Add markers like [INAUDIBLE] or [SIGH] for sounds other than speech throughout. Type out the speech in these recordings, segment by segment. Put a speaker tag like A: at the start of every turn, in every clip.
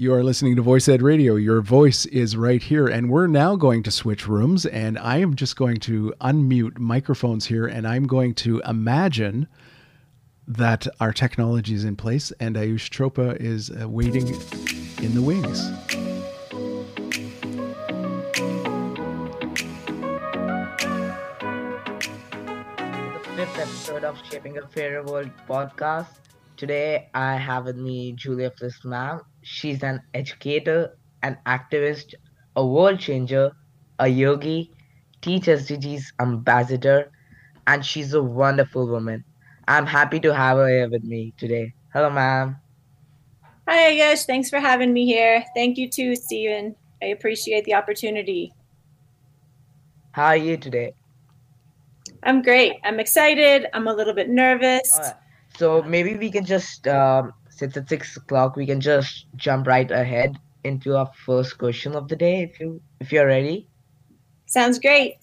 A: You are listening to Voice Ed Radio. Your voice is right here. And we're now going to switch rooms. And I am just going to unmute microphones here. And I'm going to imagine that our technology is in place and Ayush Chopra is uh, waiting in the wings.
B: The fifth episode of Shaping a Fairer World podcast. Today I have with me Julia Fliss ma'am. She's an educator, an activist, a world changer, a yogi, Teach SDGs ambassador, and she's a wonderful woman. I'm happy to have her here with me today. Hello, ma'am.
C: Hi, Ayush. Thanks for having me here. Thank you too, Stephen. I appreciate the opportunity.
B: How are you today?
C: I'm great. I'm excited. I'm a little bit nervous.
B: Right. So maybe we can just um, since it's six o'clock, we can just jump right ahead into our first question of the day, if you if you're ready.
C: Sounds great.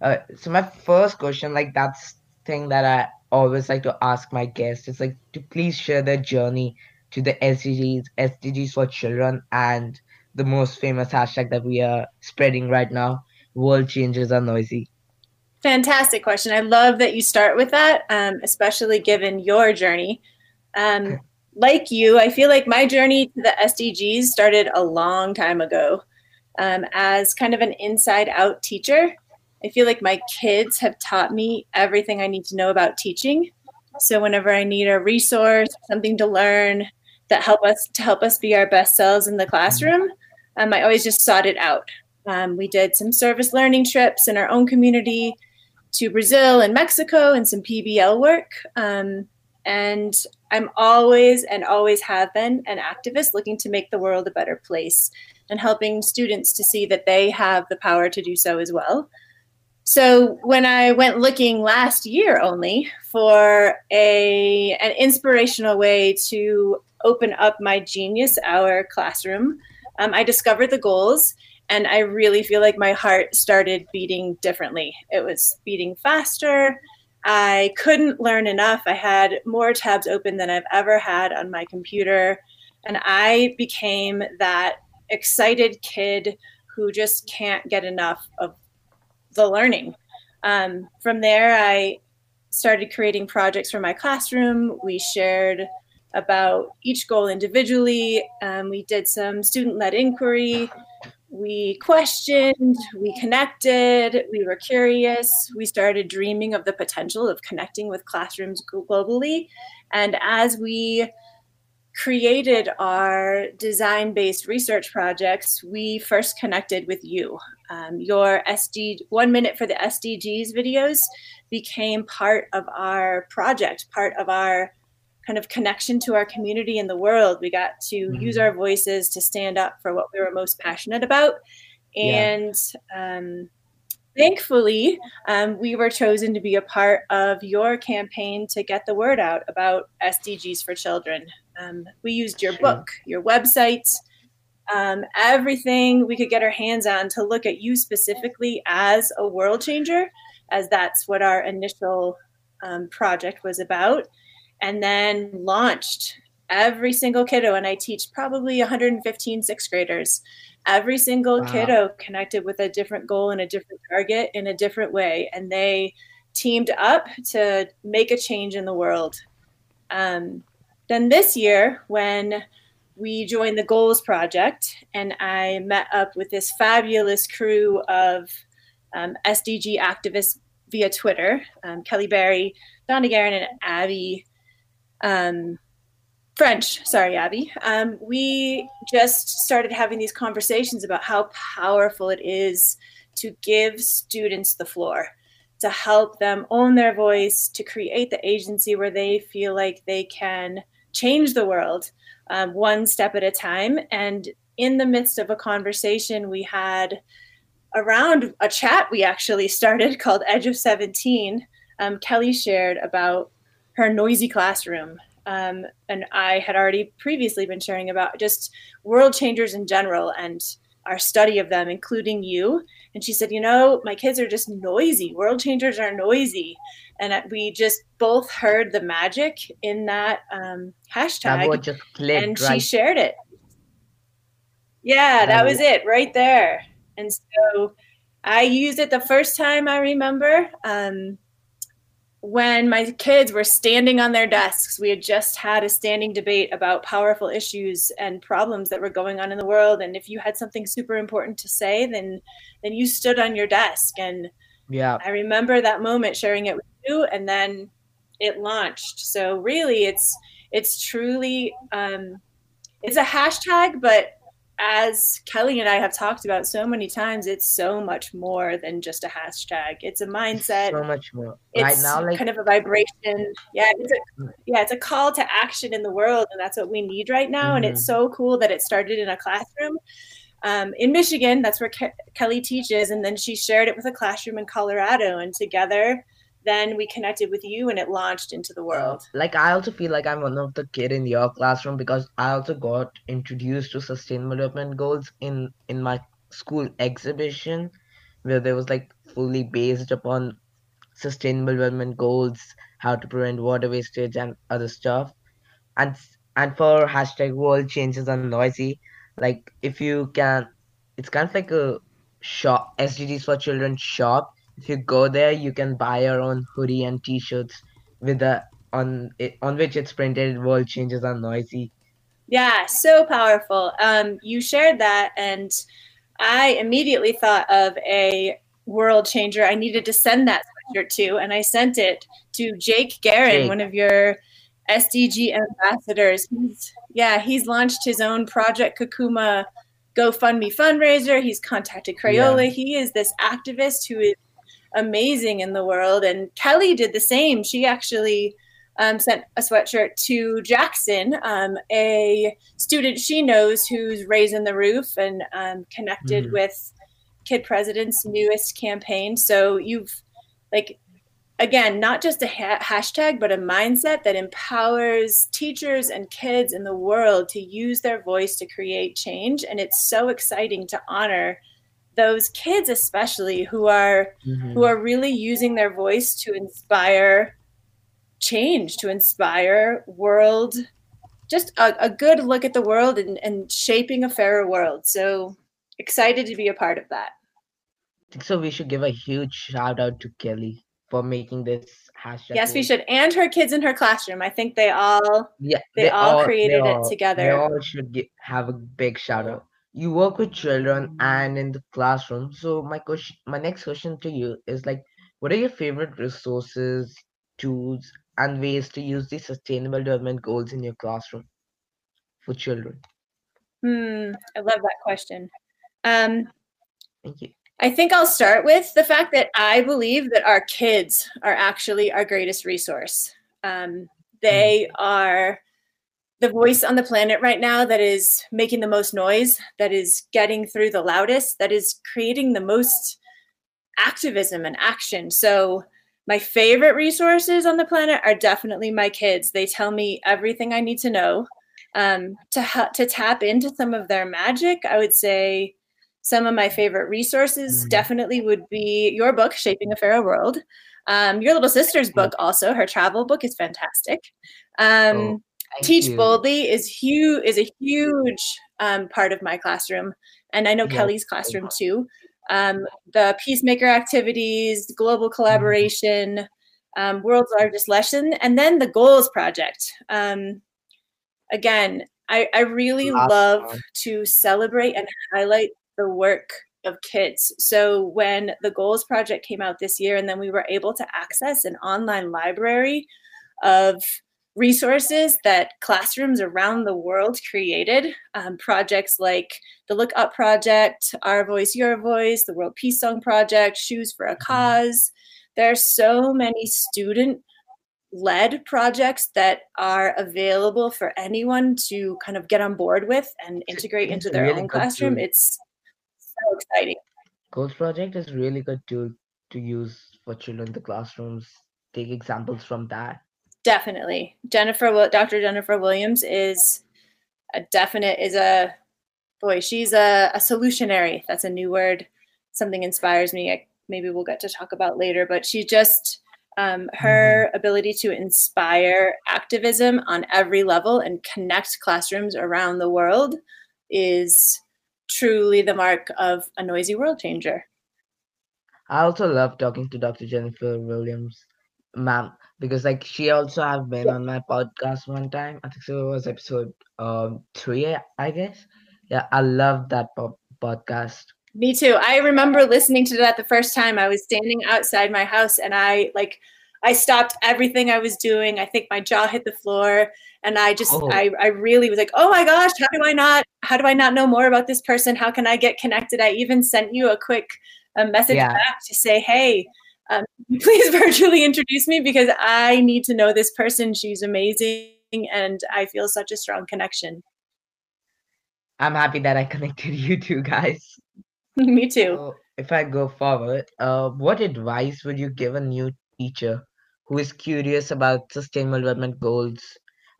B: Uh, so my first question, like that's thing that I always like to ask my guests, is like to please share their journey to the SDGs, SDGs for children, and the most famous hashtag that we are spreading right now, world changes are noisy.
C: Fantastic question. I love that you start with that, um, especially given your journey. Um, [LAUGHS] like you, I feel like my journey to the SDGs started a long time ago. Um, as kind of an inside out teacher, I feel like my kids have taught me everything I need to know about teaching. So whenever I need a resource, something to learn that help us to help us be our best selves in the classroom, um, I always just sought it out. Um, we did some service learning trips in our own community to Brazil and Mexico and some PBL work. Um, and I'm always and always have been an activist looking to make the world a better place and helping students to see that they have the power to do so as well. So when I went looking last year only for a an inspirational way to open up my Genius Hour classroom, um, I discovered the goals and I really feel like my heart started beating differently. It was beating faster. I couldn't learn enough. I had more tabs open than I've ever had on my computer. And I became that excited kid who just can't get enough of the learning. Um, from there, I started creating projects for my classroom. We shared about each goal individually. Um, we did some student led inquiry we questioned, we connected, we were curious, we started dreaming of the potential of connecting with classrooms globally. And as we created our design based research projects, we first connected with you. Um, your SD, one minute for the SDGs videos became part of our project, part of our kind of connection to our community and the world. We got to mm-hmm. use our voices to stand up for what we were most passionate about. And yeah. um, thankfully, um, we were chosen to be a part of your campaign to get the word out about SDGs for children. Um, we used your book, your website, um, everything we could get our hands on to look at you specifically as a world changer, as that's what our initial um, project was about and then launched every single kiddo and i teach probably 115 sixth graders every single wow. kiddo connected with a different goal and a different target in a different way and they teamed up to make a change in the world um, then this year when we joined the goals project and i met up with this fabulous crew of um, sdg activists via twitter um, kelly barry donna Guerin, and abby um, French, sorry, Abby, um, we just started having these conversations about how powerful it is to give students the floor, to help them own their voice, to create the agency where they feel like they can change the world um, one step at a time. And in the midst of a conversation we had around a chat we actually started [LAUGHS] called Edge of 17, um, Kelly shared about her noisy classroom. Um, and I had already previously been sharing about just world changers in general and our study of them, including you. And she said, You know, my kids are just noisy. World changers are noisy. And we just both heard the magic in that um, hashtag.
B: That clicked,
C: and
B: right?
C: she shared it. Yeah, that was it right there. And so I used it the first time I remember um, when my kids were standing on their desks. We had just had a standing debate about powerful issues and problems that were going on in the world. And if you had something super important to say, then then you stood on your desk. And
B: yeah,
C: I remember that moment sharing it with you, and then it launched. So really, it's it's truly um, it's a hashtag, but as Kelly and I have talked about so many times, it's so much more than just a hashtag. It's a mindset.
B: So much more.
C: It's right now, like kind of a vibration. Yeah, it's a, yeah, it's a call to action in the world, and that's what we need right now. Mm-hmm. And it's mm-hmm. so cool that it started in a classroom um, in Michigan. That's where Ke- Kelly teaches, and then she shared it with a classroom in Colorado, and together then we connected with you and it launched into the world.
B: Uh, like i also feel like i'm one of the kid in your classroom because i also got introduced to sustainable development goals in in my school exhibition where there was like fully based upon sustainable development goals how to prevent water wastage and other stuff. And and for hashtag world changes are noisy like if you can it's kind of like a shop sdgs for children shop if you go there you can buy your own hoodie and t-shirts with the on it on which it's printed world changes are noisy.
C: Yeah so powerful. Um you shared that and i immediately thought of a world changer. I needed to send that sweatshirt to and i sent it to jake Garin, one of your sdg ambassadors. He's, yeah he's launched his own project kakuma gofundme fundraiser. He's contacted crayola. Yeah. he is this activist who is amazing in the world. And Kelly did the same. She actually um, sent a sweatshirt to Jackson, um, a student she knows who's raising the roof and um, connected mm. with Kid President's newest campaign. So you've like again not just a ha- hashtag but a mindset that empowers teachers and kids in the world to use their voice to create change and it's so exciting to honor those kids especially who are mm-hmm. who are really using their voice to inspire change to inspire world just a, a good look at the world and, and shaping a fairer world. So excited to be a part of that.
B: So we should give a huge shout out to kelly for making this hashtag
C: yes we should and her kids in her classroom. I think they all yeah they, they all, created they all, it together they
B: all should get, have a big shout out you work with children and in the classroom. So my question my next question to you is like what are your favorite resources tools and ways to use the sustainable development goals in your classroom for children?
C: Hmm i love that question. Um
B: thank you.
C: I think i'll start with the fact that i believe that our kids are actually our greatest resource. Um, they mm. are the voice on the planet right now that is making the most noise, that is getting through the loudest, that is creating the most activism and action. So, my favorite resources on the planet are definitely my kids. They tell me everything I need to know. Um, to ha- to tap into some of their magic, I would say some of my favorite resources mm-hmm. definitely would be your book, Shaping a Fairer World. Um, your little sister's book, also her travel book, is fantastic. Um, oh Thank Teach you. Boldly is huge is a huge um, part of my classroom, and I know Kelly's classroom too. Um, the peacemaker activities, global mm-hmm. collaboration, um, world's largest lesson, and then the goals project. Um, again, I, I really awesome. love to celebrate and highlight the work of kids. So when the goals project came out this year, and then we were able to access an online library of resources that classrooms around the world created. Um, projects like the Look Up Project, Our Voice, Your Voice, the World Peace Song Project, Shoes for a mm-hmm. Cause. There are so many student led projects that are available for anyone to kind of get on board with and integrate into their really own classroom. Tool. It's so exciting.
B: Goals Project is really good tool to use for children in the classrooms. Take examples from that
C: Definitely. Jennifer, Dr. Jennifer Williams is a definite, is a, boy, she's a, a solutionary. That's a new word. Something inspires me. I, maybe we'll get to talk about later, but she just, um, her mm-hmm. ability to inspire activism on every level and connect classrooms around the world is truly the mark of a noisy world changer.
B: I also love talking to Dr. Jennifer Williams, ma'am, because like she also have been on my podcast one time. I think so it was episode um three, I guess. Yeah, I love that po- podcast.
C: Me too. I remember listening to that the first time. I was standing outside my house and I like I stopped everything I was doing. I think my jaw hit the floor and I just
B: Oh.
C: I I really was like, "Oh my gosh, how do I not how do I not know more about this person? How can I get connected?" I even sent you a quick a message
B: Yeah.
C: back to say, "Hey, um, [LAUGHS] please virtually introduce me because I need to know this person. She's amazing and I feel such a strong connection."
B: I'm happy that I connected [LAUGHS] you two guys. [LAUGHS]
C: Me too.
B: So if I go forward, uh, what advice would you give a new teacher who is curious about sustainable development goals,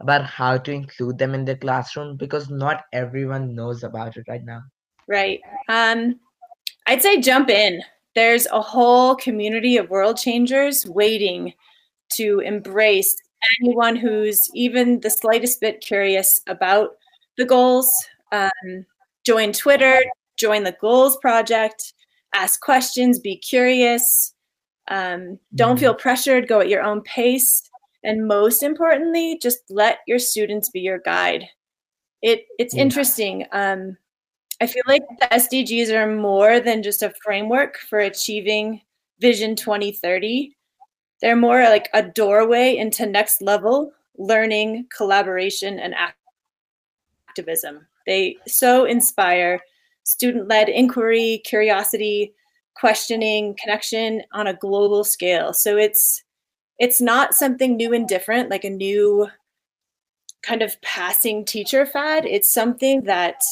B: about how to include them in the classroom? Because not everyone knows about it right now.
C: Right. Um, I'd say jump in. There's a whole community of world changers waiting to embrace anyone who's even the slightest bit curious about the goals. Um, join Twitter, join the Goals Project, ask questions, be curious. Um, don't
B: Mhm.
C: feel pressured, go at your own pace. And most importantly, just let your students be your guide. It, it's
B: Yeah.
C: interesting. Um, I feel like the SDGs are more than just a framework for achieving Vision 2030. They're more like a doorway into next level learning, collaboration, and activism. They so inspire student led inquiry, curiosity, questioning, connection on a global scale. So it's it's not something new and different like a new kind of passing teacher fad. It's something that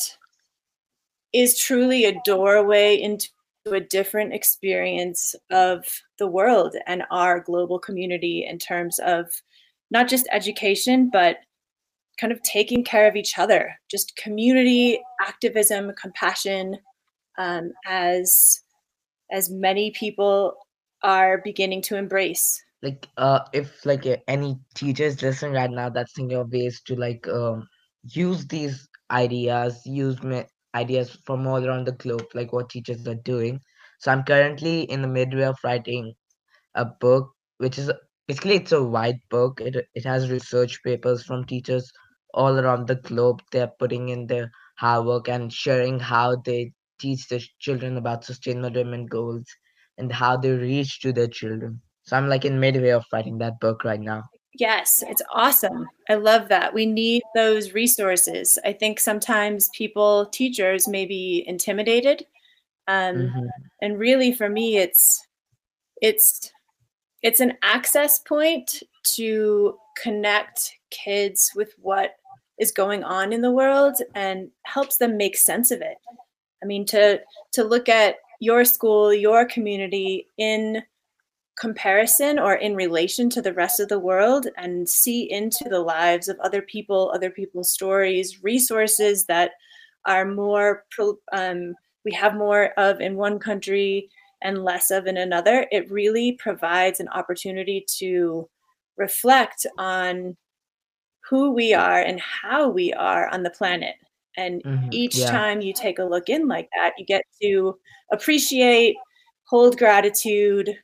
C: is truly a doorway into a different experience of the world and our global community in terms of not just education, but kind of taking care of each other, just community activism, compassion, um, as as many people are beginning to embrace.
B: Like, uh, if like any teachers listening right now that's thinking of ways to like um use these ideas, use me ideas from all around the globe, like what teachers are doing. So I'm currently in the midway of writing a book, which is basically it's a white book. It it has research papers from teachers all around the globe. They're putting in their hard work and sharing how they teach their children about sustainable development goals and how they reach to their children. So I'm like in midway of writing that book right now.
C: Yes, it's awesome. I love that. We need those resources. I think sometimes people, teachers, may be intimidated. Um,
B: Mhm.
C: and really for me it's it's it's an access point to connect kids with what is going on in the world and helps them make sense of it i mean to to look at your school your community in comparison or in relation to the rest of the world and see into the lives of other people other people's stories resources that are more um, we have more of in one country and less of in another, it really provides an opportunity to reflect on who we are and how we are on the planet. And
B: Mhm.
C: each
B: Yeah.
C: time you take a look in like that, you get to appreciate, hold gratitude,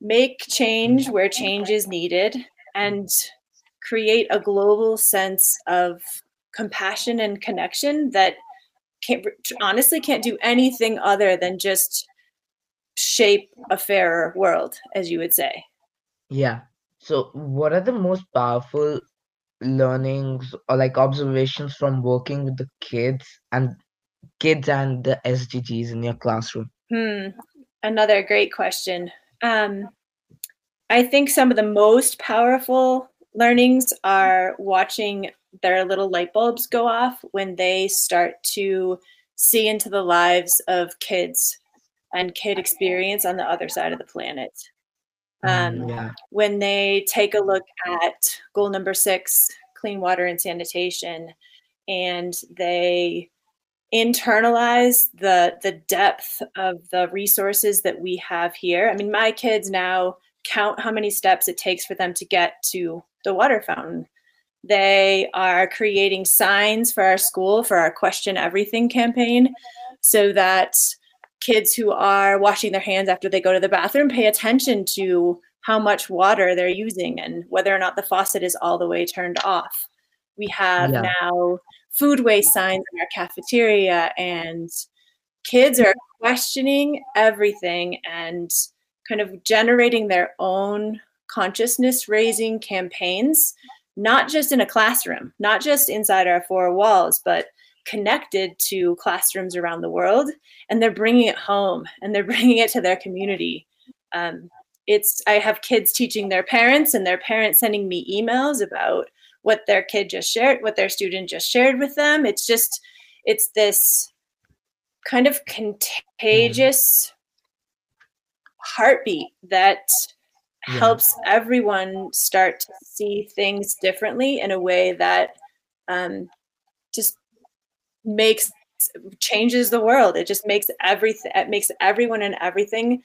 C: make change where change is needed, and create a global sense of compassion and connection that can't honestly can't do anything other than just shape a fairer world, as you would say.
B: Yeah. So what are the most powerful learnings or like observations from working with the kids and kids and the SDGs in your classroom?
C: Hmm. Another great question. Um, I think some of the most powerful learnings are watching their little light bulbs go off when they start to see into the lives of kids and kid experience on the other side of the planet.
B: Mm,
C: Um,
B: yeah.
C: when they take a look at goal number six, clean water and sanitation, and they internalize the the depth of the resources that we have here. I mean, my kids now count how many steps it takes for them to get to the water fountain. They are creating signs for our school for our question everything campaign so that kids who are washing their hands after they go to the bathroom pay attention to how much water they're using and whether or not the faucet is all the way turned off. We have yeah. now food waste signs in our cafeteria, and kids are questioning everything and kind of generating their own consciousness raising campaigns, not just in a classroom, not just inside our four walls, but connected to classrooms around the world. And they're bringing it home and they're [LAUGHS] bringing it to their community. Um, it's I have kids teaching their parents and their parents sending me emails about what their kid just shared, what their student just shared with them. It's just it's this kind of contagious heartbeat that yeah. helps everyone start to see things differently in a way that um, just makes changes the world. It just makes everything it makes everyone and everything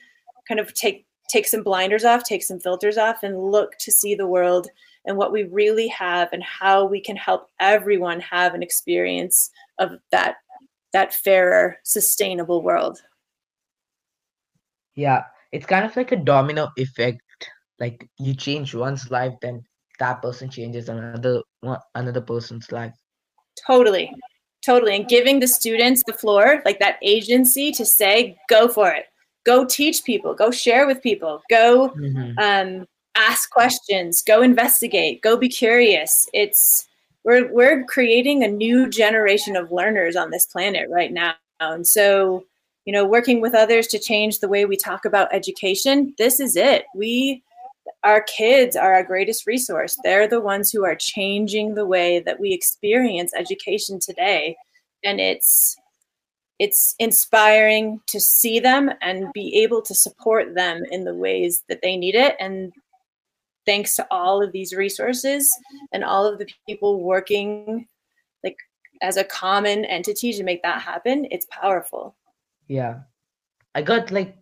C: kind of take take some blinders off, take some filters off, and look to see the world and what we really have and how we can help everyone have an experience of that that fairer, sustainable world.
B: Yeah, it's kind of like a domino effect. Like you change one's life, then that person changes another one, another person's life.
C: Totally, totally, and giving the students the floor, like that agency to say, "Go for it." go teach people go share with people go mm-hmm. um, ask questions go investigate go be curious. It's we're we're creating a new generation of learners on this planet right now. And so you know working with others to change the way we talk about education this is it. We our kids are our greatest resource. They're the ones who are changing the way that we experience education today. And it's it's inspiring to see them and be able to support them in the ways that they need it. And thanks to all of these resources and all of the people working like as a common entity to make that happen it's powerful
B: yeah i got like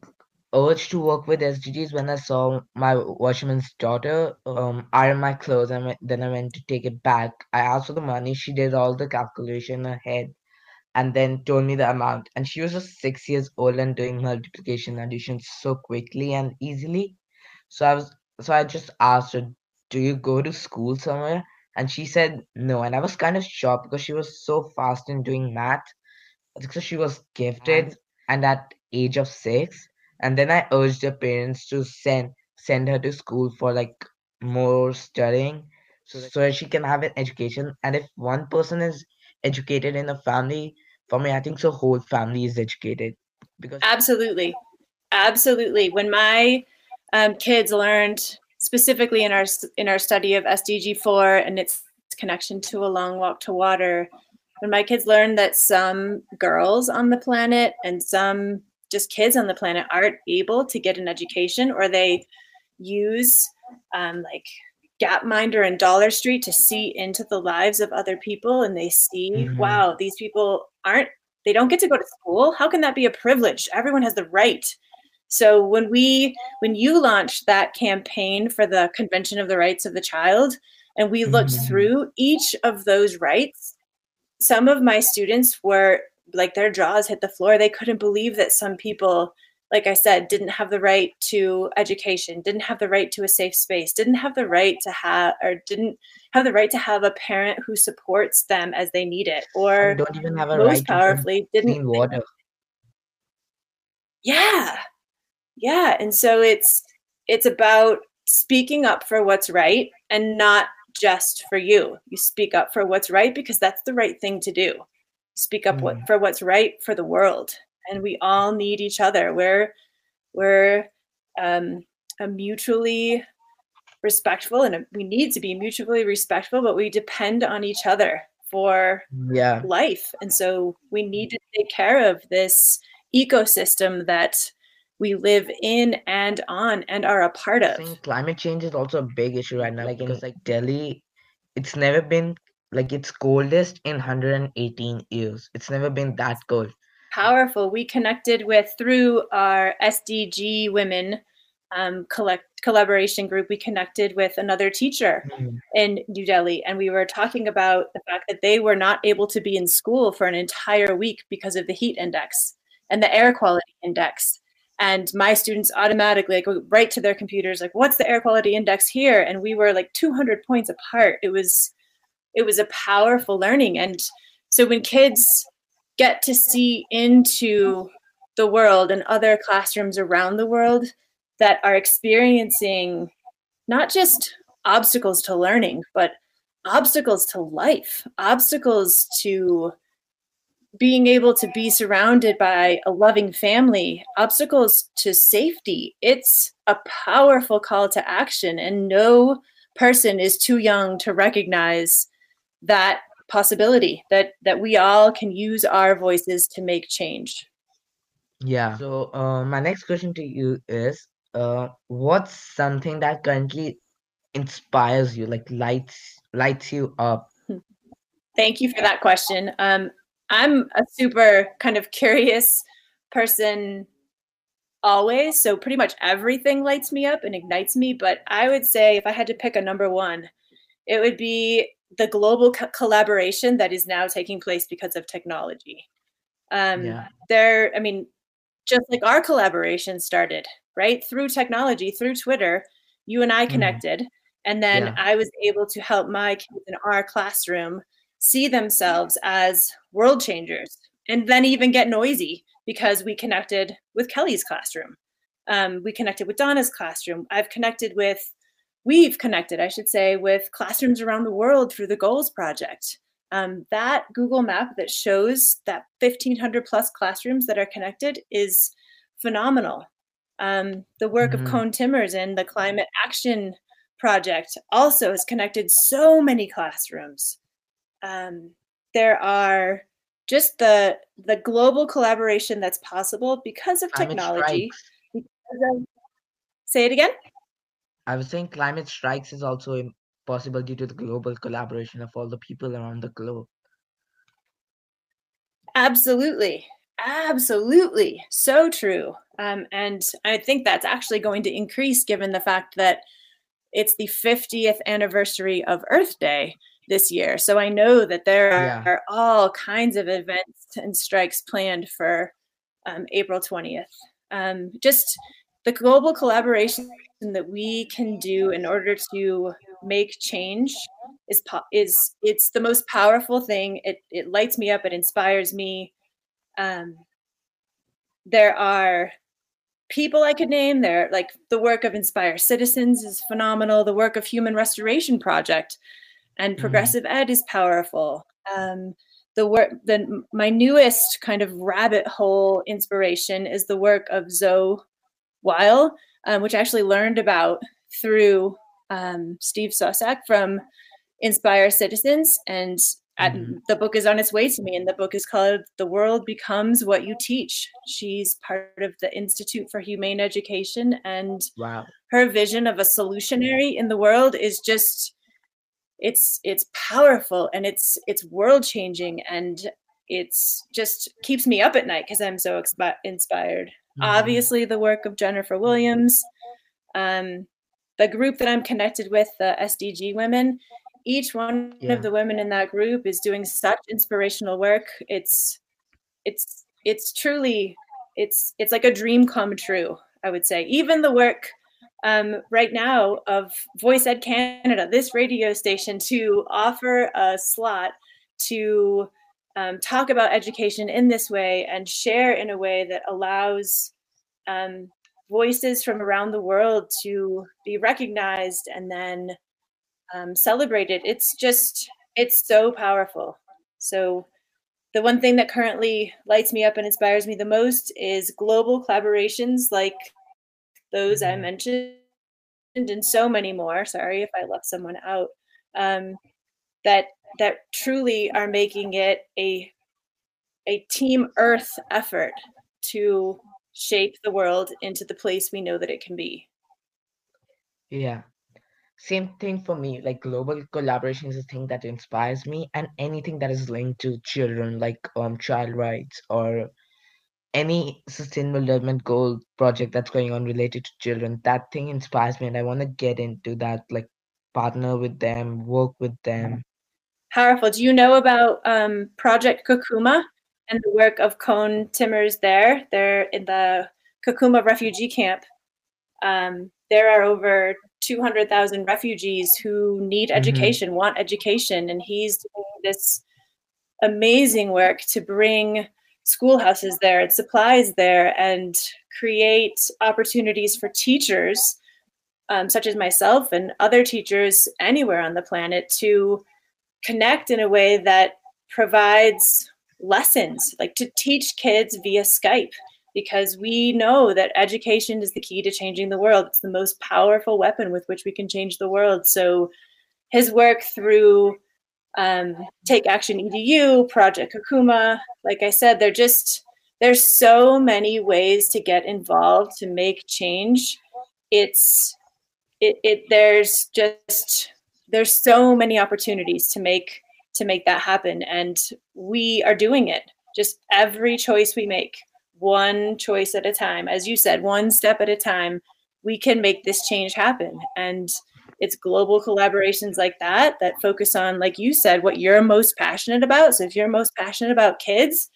B: urged to work with sdgs when i saw my washerman's daughter um iron my clothes and then i went to take it back i asked for the money she did all the calculation ahead and then told me the amount. And she was just six years old and doing multiplication addition so quickly and easily. So I was so I just asked her, Do you go to school somewhere? And she said no. And I was kind of shocked because she was so fast in doing math. Because she was gifted and at age of six. And then I urged her parents to send send her to school for like more studying so so that she can have an education. And if one person is educated in a family for me i think the whole family is educated
C: because absolutely absolutely when my um, kids learned specifically in our in our study of sdg 4 and its connection to a long walk to water when my kids learned that some girls on the planet and some just kids on the planet aren't able to get an education or they use um, like Gapminder and Dollar Street to see into the lives of other people and they see, mm-hmm. wow, these people aren't, they don't get to go to school. How can that be a privilege? Everyone has the right. So when we, when you launched that campaign for the Convention of the Rights of the Child, and we looked mm-hmm. through each of those rights, some of my students were like their jaws hit the floor. They couldn't believe that some people like I said, didn't have the right to education, didn't have the right to a safe space, didn't have the right to have, or didn't have the right to have a parent who supports them as they need it, or
B: don't even have a most right powerfully to didn't water.
C: Yeah, yeah, and so it's it's about speaking up for what's right and not just for you. You speak up for what's right because that's the right thing to do. Speak up mm. what, for what's right for the world and we all need each other. We're we're um, a mutually respectful, and we need to be mutually respectful, but we depend on each other for
B: yeah.
C: life, and so we need to take care of this ecosystem that we live in and on and are a part of. I
B: think climate change is also a big issue right now. Like in like Delhi, it's never been like it's coldest in 118 years. It's never been that cold
C: powerful. We connected with through our SDG women um, collect collaboration group, we connected with another teacher mm-hmm. in New Delhi, and we were talking about the fact that they were not able to be in school for an entire week because of the heat index and the air quality index. And my students automatically like go right to their computers, like, "What's the air quality index here?" And we were like 200 points apart. It was, it was a powerful learning. And so when kids get to see into the world and other classrooms around the world that are experiencing not just obstacles to learning, but obstacles to life, obstacles to being able to be surrounded by a loving family, obstacles to safety. It's a powerful call to action, and no person is too young to recognize that possibility that that we all can use our voices to make change.
B: Yeah. So, uh, my next question to you is, uh, what's something that currently inspires you, like lights lights you up?
C: Thank you for that question. Um, I'm a super kind of curious person always, so pretty much everything lights me up and ignites me. But I would say if I had to pick a number one, it would be the global co- collaboration that is now taking place because of technology. Um, yeah. There, I mean, just like our collaboration started right through technology through twitter you and i mm-hmm. connected mm. and then yeah. i was able to help my kids in our classroom see themselves as world changers and then even get noisy because we connected with kelly's classroom um, we connected with donna's classroom i've connected with we've connected i should say with classrooms around the world through the goals project um, that Google map that shows that 1,500 plus classrooms that are connected is phenomenal. Um, the work mm-hmm. of Koen Timmers and the Climate Action Project also has connected so many classrooms. Um, there are just the the global collaboration that's possible because of technology. Because of, say it again.
B: I was saying climate strikes is also possible due to the global collaboration of all the people around the globe.
C: Absolutely. Absolutely. So true. Um, and I think that's actually going to increase given the fact that it's the 50th anniversary of Earth Day this year. So I know that there yeah. are all kinds of events and strikes planned for um, April 20th. Um, just the global collaboration that we can do in order to make change is is it's the most powerful thing. It it lights me up. It inspires me. Um, there are people I could name. There, like the work of Inspire Citizens is phenomenal. The work of Human Restoration Project and mm-hmm. Progressive mm. Ed is powerful. Um, the work, the my newest kind of rabbit hole inspiration is the work of Zoe Weil, um, which I actually learned about through um, Steve Sostak from Inspire Citizens. And at, mm-hmm. the book is on its way to me, and the book is called The World Becomes What You Teach. She's part of the Institute for Humane Education, and
B: wow.
C: her vision of a solutionary in the world is just it's it's powerful and it's it's world changing and it's just keeps me up at night because i'm so expi- inspired mm-hmm. obviously the work of jennifer williams um, the group that I'm connected with, the SDG women, each one yeah. of the women in that group is doing such inspirational work. It's it's it's truly it's it's like a dream come true, I would say. Even the work um, right now of Voice Ed Canada, this radio station, to offer a slot to um, talk about education in this way and share in a way that allows um, voices from around the world to be recognized and then um, celebrated. It's just, it's so powerful. So, the one thing that currently lights me up and inspires me the most is global collaborations like those I mm-hmm. mentioned, and so many more. Sorry if I left someone out. Um, that that truly are making it a a team Earth effort to shape the world into the place we know that it can be.
B: Yeah. Same thing for me. Like global collaboration is a thing that inspires me, and anything that is linked to children, like um child rights or any sustainable development goal project that's going on related to children, that thing inspires me, and I want to get into that, like partner with them, work with them.
C: Powerful. Do you know about um, Project Kakuma and the work of Koen Timmers there? They're in the Kakuma refugee camp. Um, there are over 200,000 refugees who need mm-hmm. education, want education, and he's doing this amazing work to bring schoolhouses there and supplies there and create opportunities for teachers um, such as myself and other teachers anywhere on the planet to connect in a way that provides lessons like to teach kids via skype because we know that education is the key to changing the world. It's the most powerful weapon with which we can change the world. So his work through um, Take Action EDU, Project Kakuma. Like I said, they're just there's so many ways to get involved to make change. It's it, it there's just there's so many opportunities to make to make that happen and we are doing it just every choice we make one choice at a time as you said one step at a time we can make this change happen and it's global collaborations like that that focus on like you said what you're most passionate about. So if you're most passionate about kids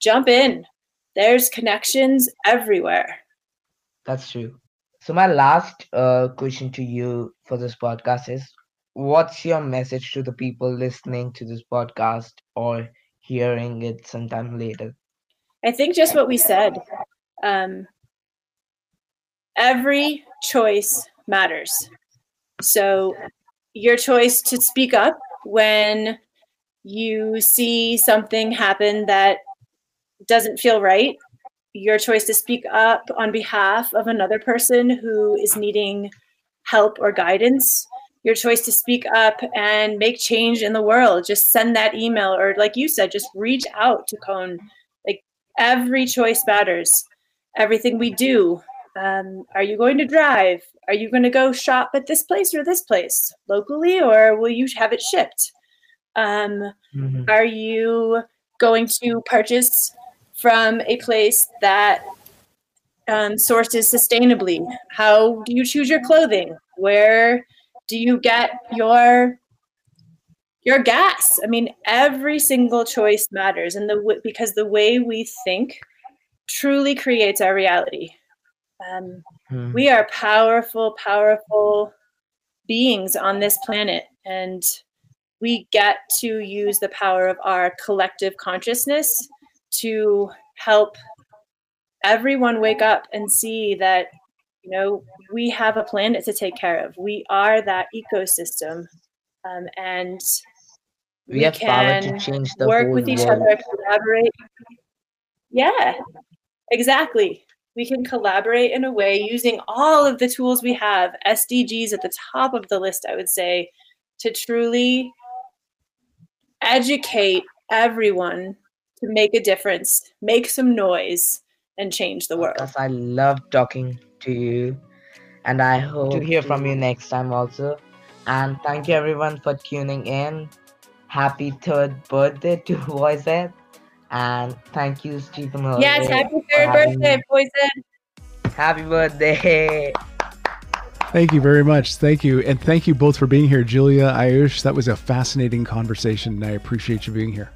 C: jump in. There's connections everywhere.
B: That's true. So my last uh, question to you for this podcast is what's your message to the people listening to this podcast or hearing it sometime later?
C: I think just what we said um, every choice matters so, your choice to speak up when you see something happen that doesn't feel right, your choice to speak up on behalf of another person who is needing help or guidance, your choice to speak up and make change in the world. Just send that email, or like you said, just reach out to Koen. Like every choice matters. Everything we do. Um, are you going to drive? Are you going to go shop at this place or this place locally, or will you have it shipped? Um, mm-hmm. Are you going to purchase from a place that um, sources sustainably? How do you choose your clothing? Where do you get your your gas? I mean, every single choice matters, and the because the way we think truly creates our reality. Um, hmm. We are powerful, powerful beings on this planet, and we get to use the power of our collective consciousness to help everyone wake up and see that you know we have a planet to take care of we are that ecosystem um, and
B: we, we have power to change the
C: work with each
B: world.
C: other collaborate yeah exactly we can collaborate in a way using all of the tools we have, SDGs at the top of the list, I would say, to truly educate everyone to make a difference, make some noise, and change the world.
B: Because I love talking to you, and I hope to hear from you next time also. And thank you everyone for tuning in. Happy third birthday to [LAUGHS] Voice and thank you, Stephen.
C: Holiday, yes, happy third birthday, Poison.
B: Happy birthday.
A: Thank you very much. Thank you. And thank you both for being here, Julia, Ayush. That was a fascinating conversation, and I appreciate you being here.